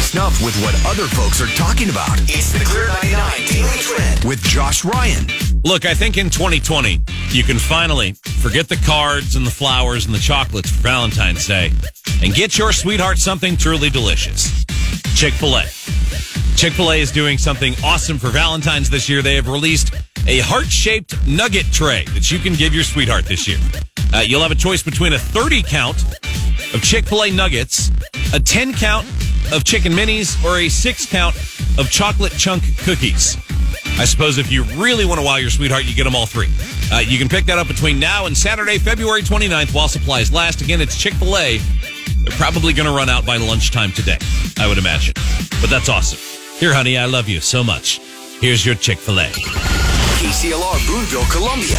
to snuff with what other folks are talking about. It's the Clear 99 Daily Trend with Josh Ryan. Look, I think in 2020, you can finally forget the cards and the flowers and the chocolates for Valentine's Day and get your sweetheart something truly delicious. Chick fil A. Chick fil A is doing something awesome for Valentine's this year. They have released a heart shaped nugget tray that you can give your sweetheart this year. Uh, you'll have a choice between a 30 count of Chick fil A nuggets, a 10 count of chicken minis, or a 6 count of chocolate chunk cookies. I suppose if you really want to wow your sweetheart, you get them all three. Uh, you can pick that up between now and Saturday, February 29th while supplies last. Again, it's Chick fil A. They're probably going to run out by lunchtime today, I would imagine. But that's awesome. Here, honey, I love you so much. Here's your Chick fil A. KCLR Boonville, Columbia.